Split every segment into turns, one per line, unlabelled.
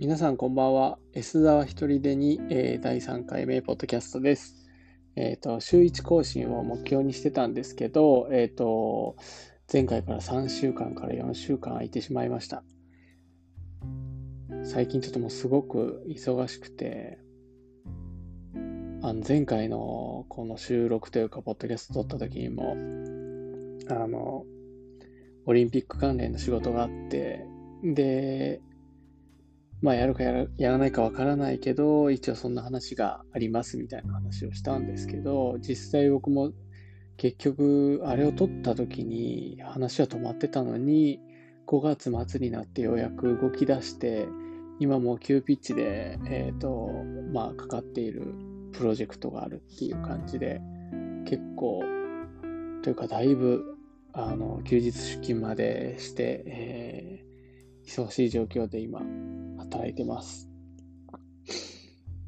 皆さんこんばんは。S 沢一人でに、えー、第3回目ポッドキャストです。えっ、ー、と、週1更新を目標にしてたんですけど、えっ、ー、と、前回から3週間から4週間空いてしまいました。最近ちょっともうすごく忙しくて、あの前回のこの収録というか、ポッドキャスト撮った時にも、あの、オリンピック関連の仕事があって、で、まあやるかやらやらないかわからないけど、一応そんな話がありますみたいな話をしたんですけど、実際僕も結局あれを取った時に話は止まってたのに、5月末になってようやく動き出して、今も急ピッチで、え、ー、と、まあかかっているプロジェクトがあるっていう感じで、結構、というかだいぶ、あの、休日出勤までして、えー、忙しい状況で今、働いてます。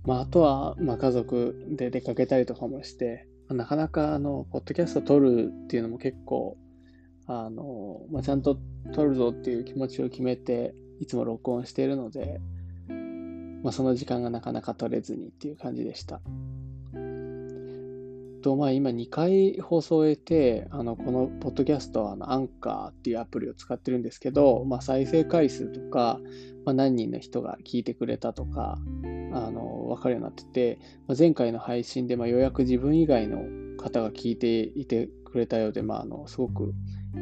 まあ、あとは、まあ、家族で出かけたりとかもして、なかなか、あの、ポッドキャスト撮るっていうのも結構、あの、まあ、ちゃんと撮るぞっていう気持ちを決めて、いつも録音しているので、まあ、その時間がなかなか取れずにっていう感じでした。と、まあ、今2回放送を終えて、あの、このポッドキャストはあのアンカーっていうアプリを使ってるんですけど、まあ、再生回数とか、まあ、何人の人が聞いてくれたとか、あの、わかるようになってて、まあ、前回の配信で、まあ、ようやく自分以外の方が聞いていてくれたようで、まあ、あの、すごく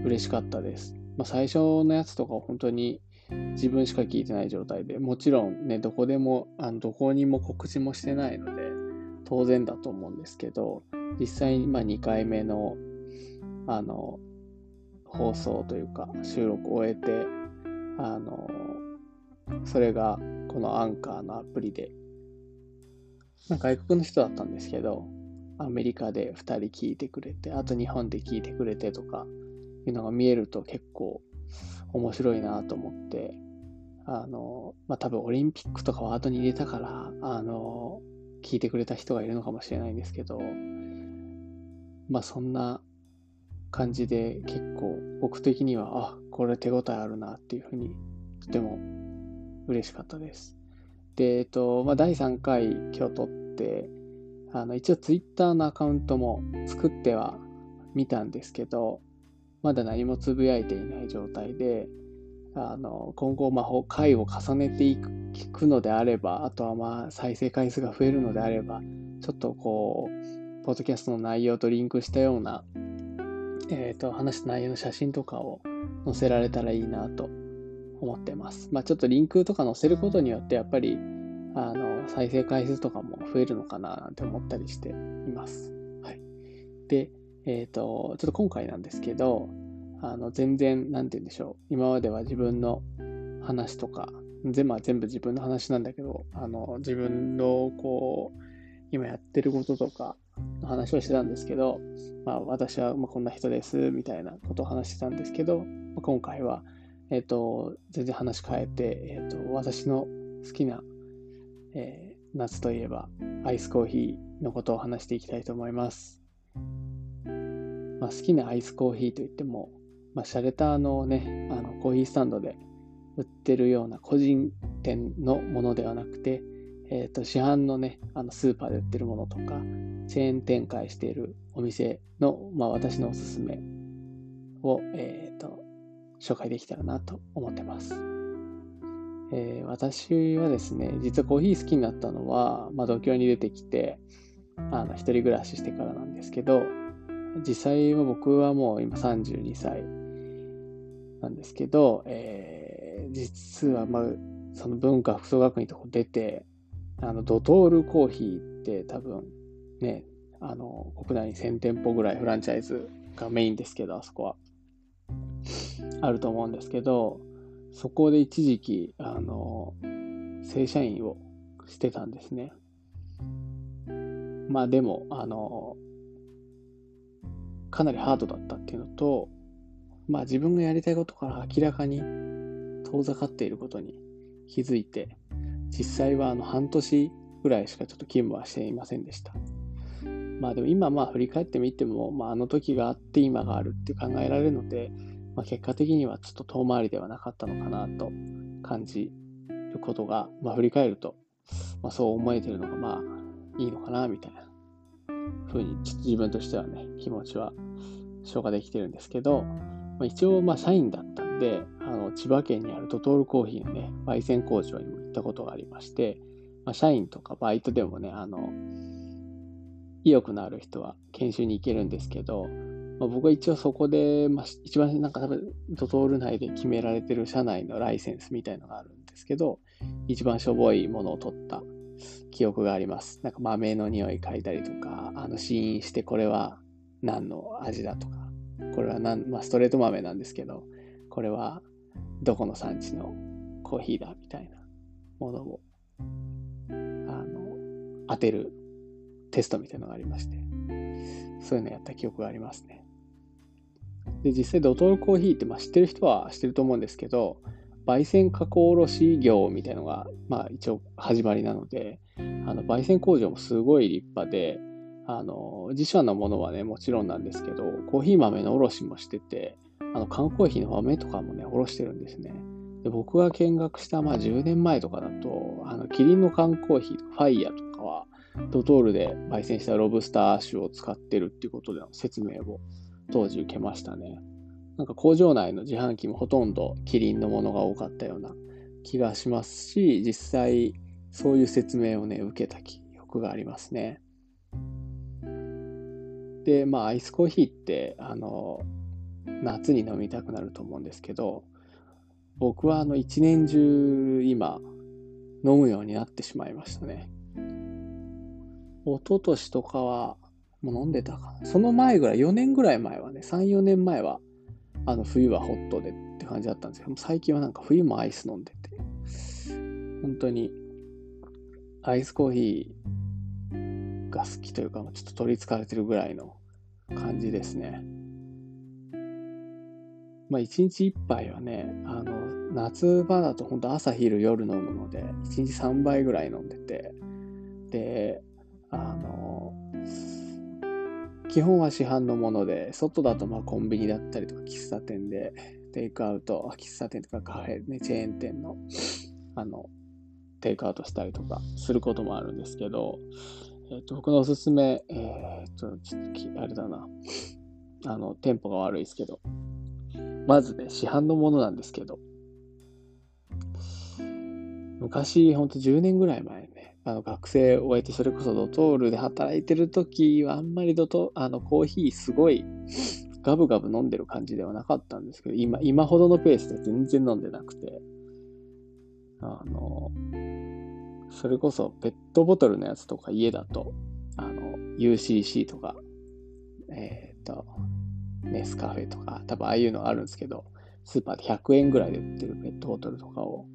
嬉しかったです。まあ、最初のやつとか本当に自分しか聞いてない状態で、もちろんね、どこでも、あのどこにも告知もしてないので、当然だと思うんですけど、実際にま2回目のあの放送というか収録を終えてあのそれがこのアンカーのアプリで、まあ、外国の人だったんですけどアメリカで2人聞いてくれてあと日本で聞いてくれてとかいうのが見えると結構面白いなと思ってあのまあ多分オリンピックとかワードに入れたからあの聞いてくれた人がいるのかもしれないんですけどまあそんな感じで結構僕的には、あ、これ手応えあるなっていうふうにとても嬉しかったです。で、えっと、まあ第3回今日撮って、あの一応 Twitter のアカウントも作ってはみたんですけど、まだ何もつぶやいていない状態で、あの今後、まあ、回を重ねていくのであれば、あとはまあ再生回数が増えるのであれば、ちょっとこう、ポッドキャストの内容とリンクしたような、えっ、ー、と、話した内容の写真とかを載せられたらいいなと思ってます。まあちょっとリンクとか載せることによってやっぱりあの再生回数とかも増えるのかななんて思ったりしています。はい。で、えっ、ー、と、ちょっと今回なんですけど、あの全然、なんて言うんでしょう。今までは自分の話とか、全,、まあ、全部自分の話なんだけど、あの自分のこう、今やってることとか、の話をしてたんですけど、まあ、私はまこんな人ですみたいなことを話してたんですけど、まあ今回は、え、ー、と、全然話変えて、えっ、ー、と、私の好きな、えー、夏といえばアイスコーヒーのことを話していきたいと思います。まあ、好きなアイスコーヒーといっても、まあ、シャレターのね、あのコーヒースタンドで売ってるような個人店のものではなくて、え、ー、と、市販のね、あのスーパーで売ってるものとか、チェーン展開しているお店の、まあ、私のおすすめを、え、ー、と、紹介できたらなと思ってます。えー、私はですね、実はコーヒー好きになったのは、まあ、東京に出てきて、あの、一人暮らししてからなんですけど、実際は僕はもう今32歳なんですけど、えー、実はまあ、その文化服装学院とこ出て、あの、ドトールコーヒーって多分ね、あの、国内に1000店舗ぐらいフランチャイズがメインですけど、あそこは。あると思うんですけど、そこで一時期、あの、正社員をしてたんですね。まあでも、あの、かなりハードだったっていうのと、まあ自分がやりたいことから明らかに遠ざかっていることに気づいて、実際はあの半年ぐらいしかちょっと勤務はしていませんでした。まあでも今まあ振り返ってみても、まあ、あの時があって今があるって考えられるので、まあ、結果的にはちょっと遠回りではなかったのかなと感じることが、まあ、振り返ると、まあ、そう思えてるのが、まあ、いいのかな、みたいなふうに、ちょっと自分としてはね、気持ちは消化できてるんですけど、まあ、一応、まあ、社員だったんで、あの千葉県にあるドトールコーヒーのね、焙煎工場にも行ったことがありまして、まあ、社員とかバイトでもね、あの、意欲のある人は研修に行けるんですけど、まあ、僕は一応そこで、まあ、一番なんか多分ドトール内で決められてる社内のライセンスみたいのがあるんですけど、一番しょぼいものを取った記憶があります。なんか豆の匂い嗅いだりとか、あの試飲してこれは何の味だとか、これは何、まあ、ストレート豆なんですけど、これはどこの産地のコーヒーだみたいなものをあの当てるテストみたいなのがありまして、そういうのやった記憶がありますね。で、実際ドトールコーヒーって、まあ、知ってる人は知ってると思うんですけど、焙煎加工卸業みたいのが、まあ、一応始まりなので、あの焙煎工場もすごい立派で、あの自社のものはね、もちろんなんですけど、コーヒー豆の卸もしてて、あの缶コーヒーの豆とかもね、卸してるんですね。で僕が見学した、まあ、10年前とかだと、あのキリンの缶コーヒーとかファイヤーとかは、ドトールで焙煎したロブスター種を使ってるっていうことでの説明を当時受けましたね。なんか工場内の自販機もほとんどキリンのものが多かったような気がしますし、実際そういう説明をね、受けた記憶がありますね。で、まあアイスコーヒーって、あの、夏に飲みたくなると思うんですけど、僕はあの一年中今飲むようになってしまいましたね。一昨年とかはもう飲んでたかな。その前ぐらい、4年ぐらい前はね、3、4年前は、あの冬はホットでって感じだったんですけど、最近はなんか冬もアイス飲んでて、本当にアイスコーヒーが好きというか、ちょっと取りつかれてるぐらいの感じですね。まあ一日一杯はね、あの、夏場だと本当朝昼夜飲むので、1日3杯ぐらい飲んでて、で、あの、基本は市販のもので、外だとまあコンビニだったりとか喫茶店で、テイクアウト、喫茶店とかカフェ、ね、チェーン店の、あの、テイクアウトしたりとかすることもあるんですけど、えっ、と、僕のおすすめ、えっ、と、ちょっと、あれだな、あの、テンポが悪いですけど、まずね、市販のものなんですけど、昔、ほんと10年ぐらい前ね、あの学生を終えて、それこそドトールで働いてる時は、あんまりドトあのコーヒーすごいガブガブ飲んでる感じではなかったんですけど、今、今ほどのペースで全然飲んでなくて、あの、それこそペットボトルのやつとか家だと、あの、UCC とか、えっ、ー、と、ネスカフェとか、多分ああいうのあるんですけど、スーパーで100円ぐらいで売ってるペットボトルとかを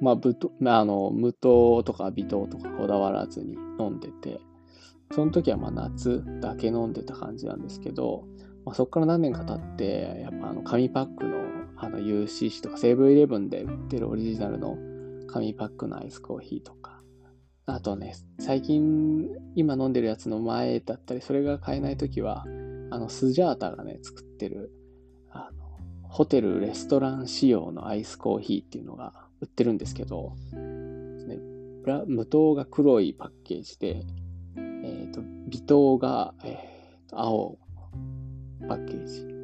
まあ、ぶとあの無糖とか微糖とかこだわらずに飲んでて、その時はまあ夏だけ飲んでた感じなんですけど、まあ、そこから何年か経って、やっぱあの紙パックのあの UCC とかセーブンイレブンで売ってるオリジナルの紙パックのアイスコーヒーとか、あとね、最近今飲んでるやつの前だったり、それが買えない時は、あのスジャータがね、作ってる、あのホテル、レストラン仕様のアイスコーヒーっていうのが売ってるんですけど、ね、無糖が黒いパッケージで、えーと、微糖が、えーと、青パッケージ。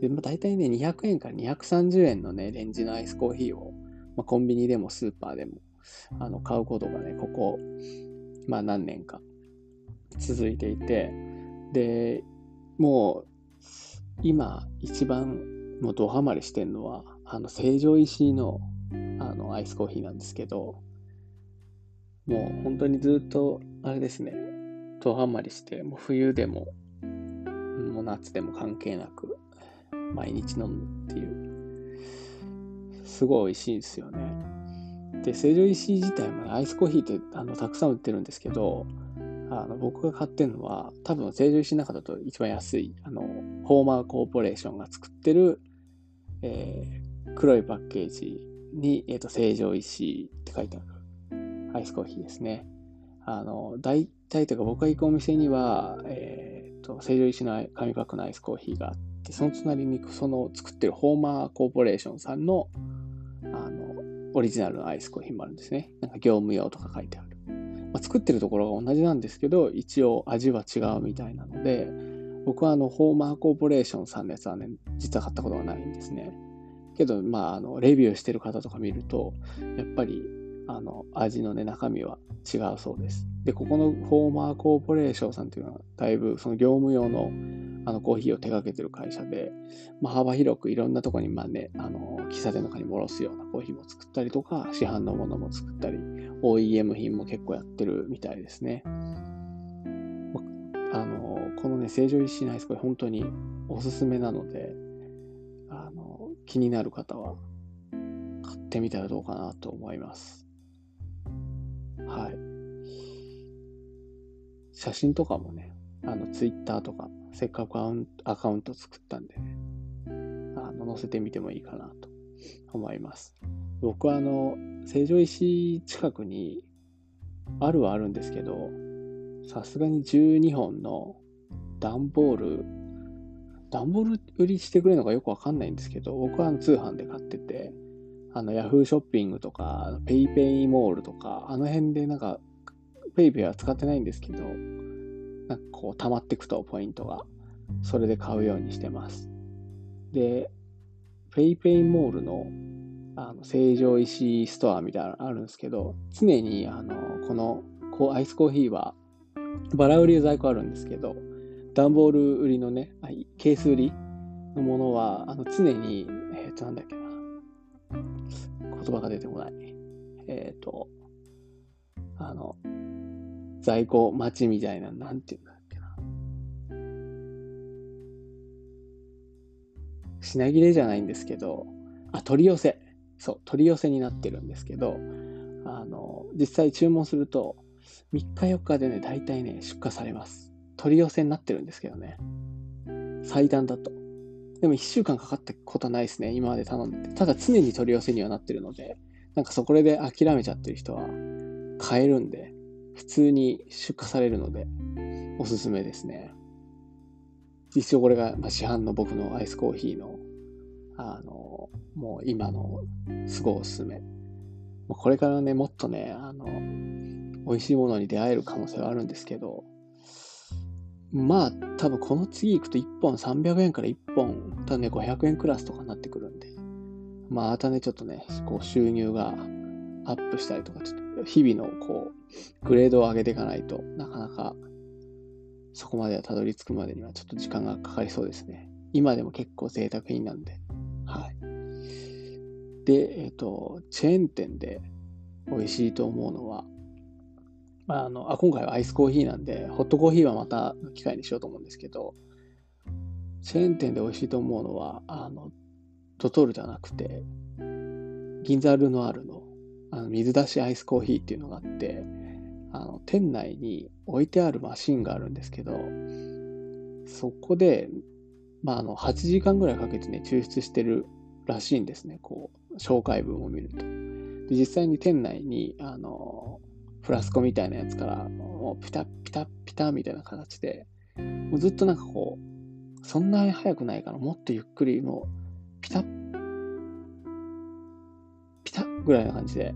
で、まあ、大体ね、200円から230円のね、レンジのアイスコーヒーを、まあ、コンビニでもスーパーでもあの買うことがね、ここ、まあ何年か続いていて、で、もう、今一番もうドハマりしてるのは、あの、成城石井のあのアイスコーヒーなんですけど、もう本当にずっと、あれですね、ドハマりして、もう冬でも、もう夏でも関係なく、毎日飲むっていう、すごい美味しいんですよね。で、成城石井自体も、ね、アイスコーヒーってあのたくさん売ってるんですけど、あの僕が買ってるのは、多分成城石井の中だと一番安い、あの、ホーマーコーポレーションが作ってる、えー、黒いパッケージに、えっ、ー、と、成城石井って書いてあるアイスコーヒーですね。あの、大体というか僕が行くお店には、えっ、ー、と、成城石井の紙パックのアイスコーヒーがあって、その隣にその作ってるホーマーコーポレーションさんの、あの、オリジナルのアイスコーヒーもあるんですね。なんか業務用とか書いてある。まあ、作ってるところが同じなんですけど、一応味は違うみたいなので、僕はあの、ホーマーコーポレーションさんのやつはね、実は買ったことがないんですね。けど、まあ、あの、レビューしてる方とか見ると、やっぱり、あの、味のね、中身は違うそうです。で、ここのホーマーコーポレーションさんというのは、だいぶその業務用のあのコーヒーを手掛けてる会社で、まあ、幅広くいろんなとこに、まあね、あの、喫茶店とかに戻すようなコーヒーも作ったりとか、市販のものも作ったり、OEM 品も結構やってるみたいですね。あの、このね、成城石井ナイスコーヒー本当におすすめなので、あの、気になる方は買ってみたらどうかなと思います。はい。写真とかもね、あの、ツイッターとか、せっかくアカウント作ったんでね、あの、載せてみてもいいかなと思います。僕はあの、成城石近くにあるはあるんですけど、さすがに12本の段ボール、段ボール売りしてくれるのかよくわかんないんですけど、僕は通販で買ってて、あの、ヤフーショッピングとか、ペイペイモールとか、あの辺でなんか、ペイペイは使ってないんですけど、なんかこう、溜まっていくと、ポイントが。それで買うようにしてます。で、ペイペイモールのあの成城石井ストアみたいなのあるんですけど、常にあのこのこうアイスコーヒーはバラ売り在庫あるんですけど、段ボール売りのね、ケース売りのものはあの常に、えっ、ー、と、なんだっけな、言葉が出てこない。えっ、ー、と、あの、在庫待ちみたいな、なんていうんだっけな。品切れじゃないんですけど、あ、取り寄せ。そう、取り寄せになってるんですけど、あの、実際注文すると、3日4日でね、大体ね、出荷されます。取り寄せになってるんですけどね。最短だと。でも1週間かかったことはないですね、今まで頼んで。ただ常に取り寄せにはなってるので、なんかそこで諦めちゃってる人は買えるんで、普通に出荷されるので、おすすめですね。一応これが、まあ、市販の僕のアイスコーヒーの、あの、もう今のすごいおすすめ。これからね、もっとね、あの、美味しいものに出会える可能性はあるんですけど、まあ、多分この次行くと1本300円から1本、多分ね、500円クラスとかになってくるんで、まあ、またね、ちょっとね、こう収入がアップしたりとか、ちょっと日々のこう、グレードを上げていかないとなかなかそこまではたどり着くまでにはちょっと時間がかかりそうですね。今でも結構贅沢品なんで。はい。で、えっ、ー、と、チェーン店で美味しいと思うのは、あのあ今回はアイスコーヒーなんで、ホットコーヒーはまた機会にしようと思うんですけど、チェーン店で美味しいと思うのは、あの、トトールじゃなくて、銀座ルノアールのあの水出しアイスコーヒーっていうのがあって、あの店内に置いてあるマシンがあるんですけど、そこで、まあ、あの8時間ぐらいかけてね、抽出してるらしいんですね、こう、紹介文を見ると。で実際に店内に、あの、フラスコみたいなやつから、もうピタピタピタみたいな形で、もうずっとなんかこう、そんなに速くないから、もっとゆっくり、もう、ピタ、ピタぐらいな感じで、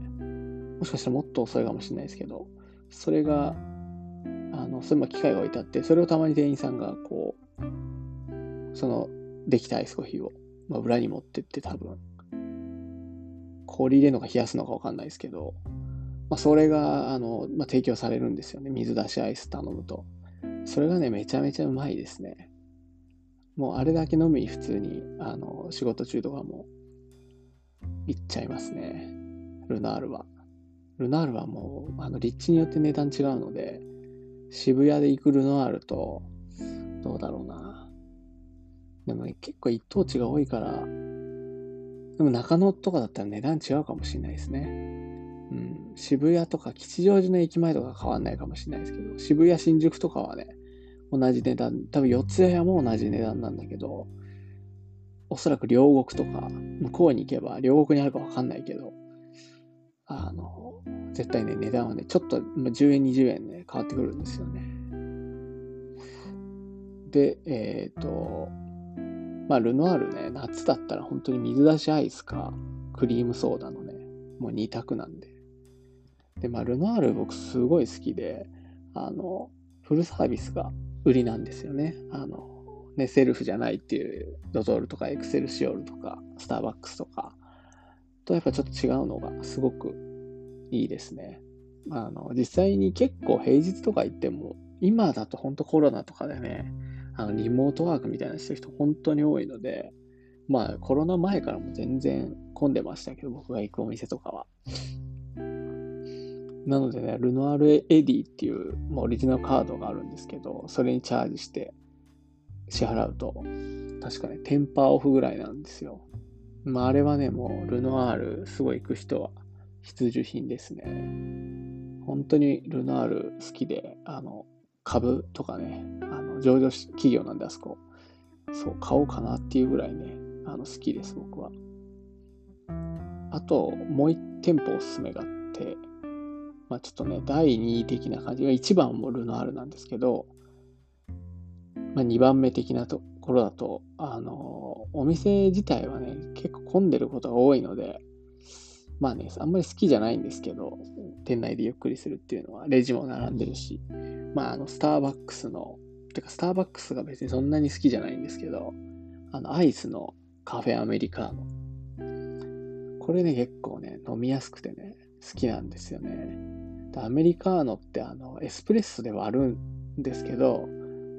もしかしたらもっと遅いかもしれないですけど、それが、あの、そういう機械が置いてあって、それをたまに店員さんが、こう、その、できたアイスコーヒーを、まあ、裏に持ってって多分、氷入れるのか冷やすのかわかんないですけど、まあ、それが、あの、まあ、提供されるんですよね。水出しアイス頼むと。それがね、めちゃめちゃうまいですね。もうあれだけ飲み普通に、あの、仕事中とかも行っちゃいますね。ルナールは。ルナールはもう、あの、立地によって値段違うので、渋谷で行くルナールと、どうだろうな。でも、ね、結構一等地が多いから、でも中野とかだったら値段違うかもしれないですね。うん、渋谷とか吉祥寺の駅前とか変わんないかもしれないですけど、渋谷、新宿とかはね、同じ値段、多分四谷も同じ値段なんだけど、おそらく両国とか、向こうに行けば両国にあるかわかんないけど、あの、絶対ね、値段はね、ちょっと10円、20円ね、変わってくるんですよね。で、えっ、ー、と、まあ、ルノアールね、夏だったら本当に水出しアイスか、クリームソーダのね、もう2択なんで。で、まあ、ルノアール僕すごい好きで、あの、フルサービスが売りなんですよね。あの、ね、セルフじゃないっていうドトールとかエクセルシオールとかスターバックスとかとやっぱちょっと違うのがすごくいいですね。あの実際に結構平日とか行っても今だと本当コロナとかでねあのリモートワークみたいなしてる人本当に多いのでまあコロナ前からも全然混んでましたけど僕が行くお店とかは。なのでね、ルノアールエディっていう、まあ、オリジナルカードがあるんですけど、それにチャージして支払うと、確かね、テンパーオフぐらいなんですよ。まあ、あれはね、もう、ルノアール、すごい行く人は必需品ですね。本当にルノアール好きで、あの、株とかね、あの上場企業なんで、あそこ、そう、買おうかなっていうぐらいね、あの好きです、僕は。あと、もう一店舗おすすめがあって、まあちょっとね、第2位的な感じが、1番もルノアールなんですけど、まあ、2番目的なところだと、あの、お店自体はね、結構混んでることが多いので、まあね、あんまり好きじゃないんですけど、店内でゆっくりするっていうのは、レジも並んでるし、まあ、あの、スターバックスの、てか、スターバックスが別にそんなに好きじゃないんですけど、あの、アイスのカフェアメリカーノ。これね、結構ね、飲みやすくてね、好きなんですよね。アメリカーノってあのエスプレッソで割るんですけど、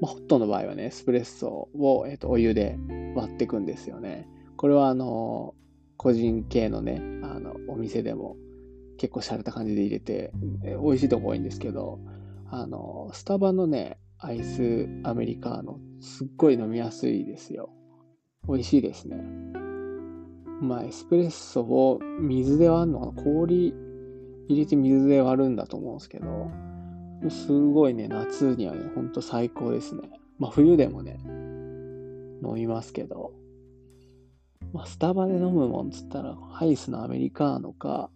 まあ、ホットの場合はね、エスプレッソを、えーと、お湯で割っていくんですよね。これはあの、個人系のね、あの、お店でも結構洒落た感じで入れて、美味しいとこ多いんですけど、あの、スタバのね、アイスアメリカーノ、すっごい飲みやすいですよ。美味しいですね。まあ、エスプレッソを水で割るのかな？氷入れて水で割るんだと思うんですけど、すごいね、夏にはね、ほんと最高ですね。まあ冬でもね、飲みますけど、まあスタバで飲むもんつったら、アイスのアメリカーノか、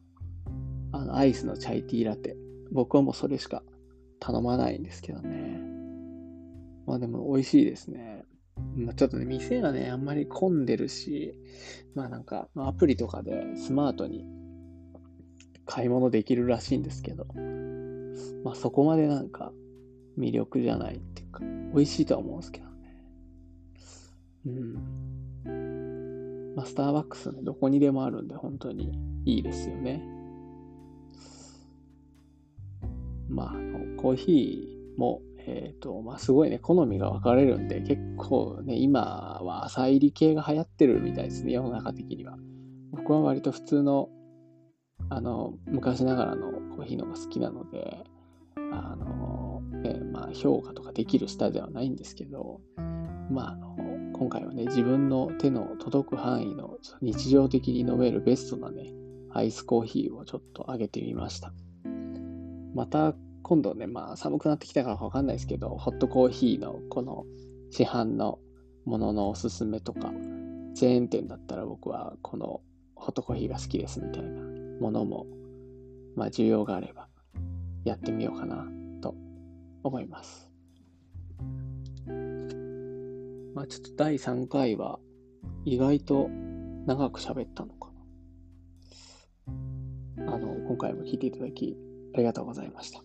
あの、アイスのチャイティーラテ。僕はもうそれしか頼まないんですけどね。まあでも美味しいですね。まあ、ちょっとね、店がね、あんまり混んでるし、まあなんか、アプリとかでスマートに買い物できるらしいんですけど、まあそこまでなんか魅力じゃないっていうか、美味しいとは思うんですけどね。うん。まあスターバックスね、どこにでもあるんで本当にいいですよね。まあ、コーヒーも、えっ、ー、と、まあすごいね、好みが分かれるんで、結構ね、今は朝入り系が流行ってるみたいですね、世の中的には。僕は割と普通のあの、昔ながらのコーヒーのが好きなので、あの、ね、まあ、評価とかできる下ではないんですけど、まあ、あの、今回はね、自分の手の届く範囲の日常的に飲めるベストなね、アイスコーヒーをちょっとあげてみました。また今度ね、まあ寒くなってきたからわかんないですけど、ホットコーヒーのこの市販のもののおすすめとか、チェーン店だったら僕はこのホットコーヒーが好きですみたいなものも、まあ、需要があればやってみようかなと思います。まあ、ちょっと第3回は意外と長く喋ったのかな。あの、今回も聞いていただきありがとうございました。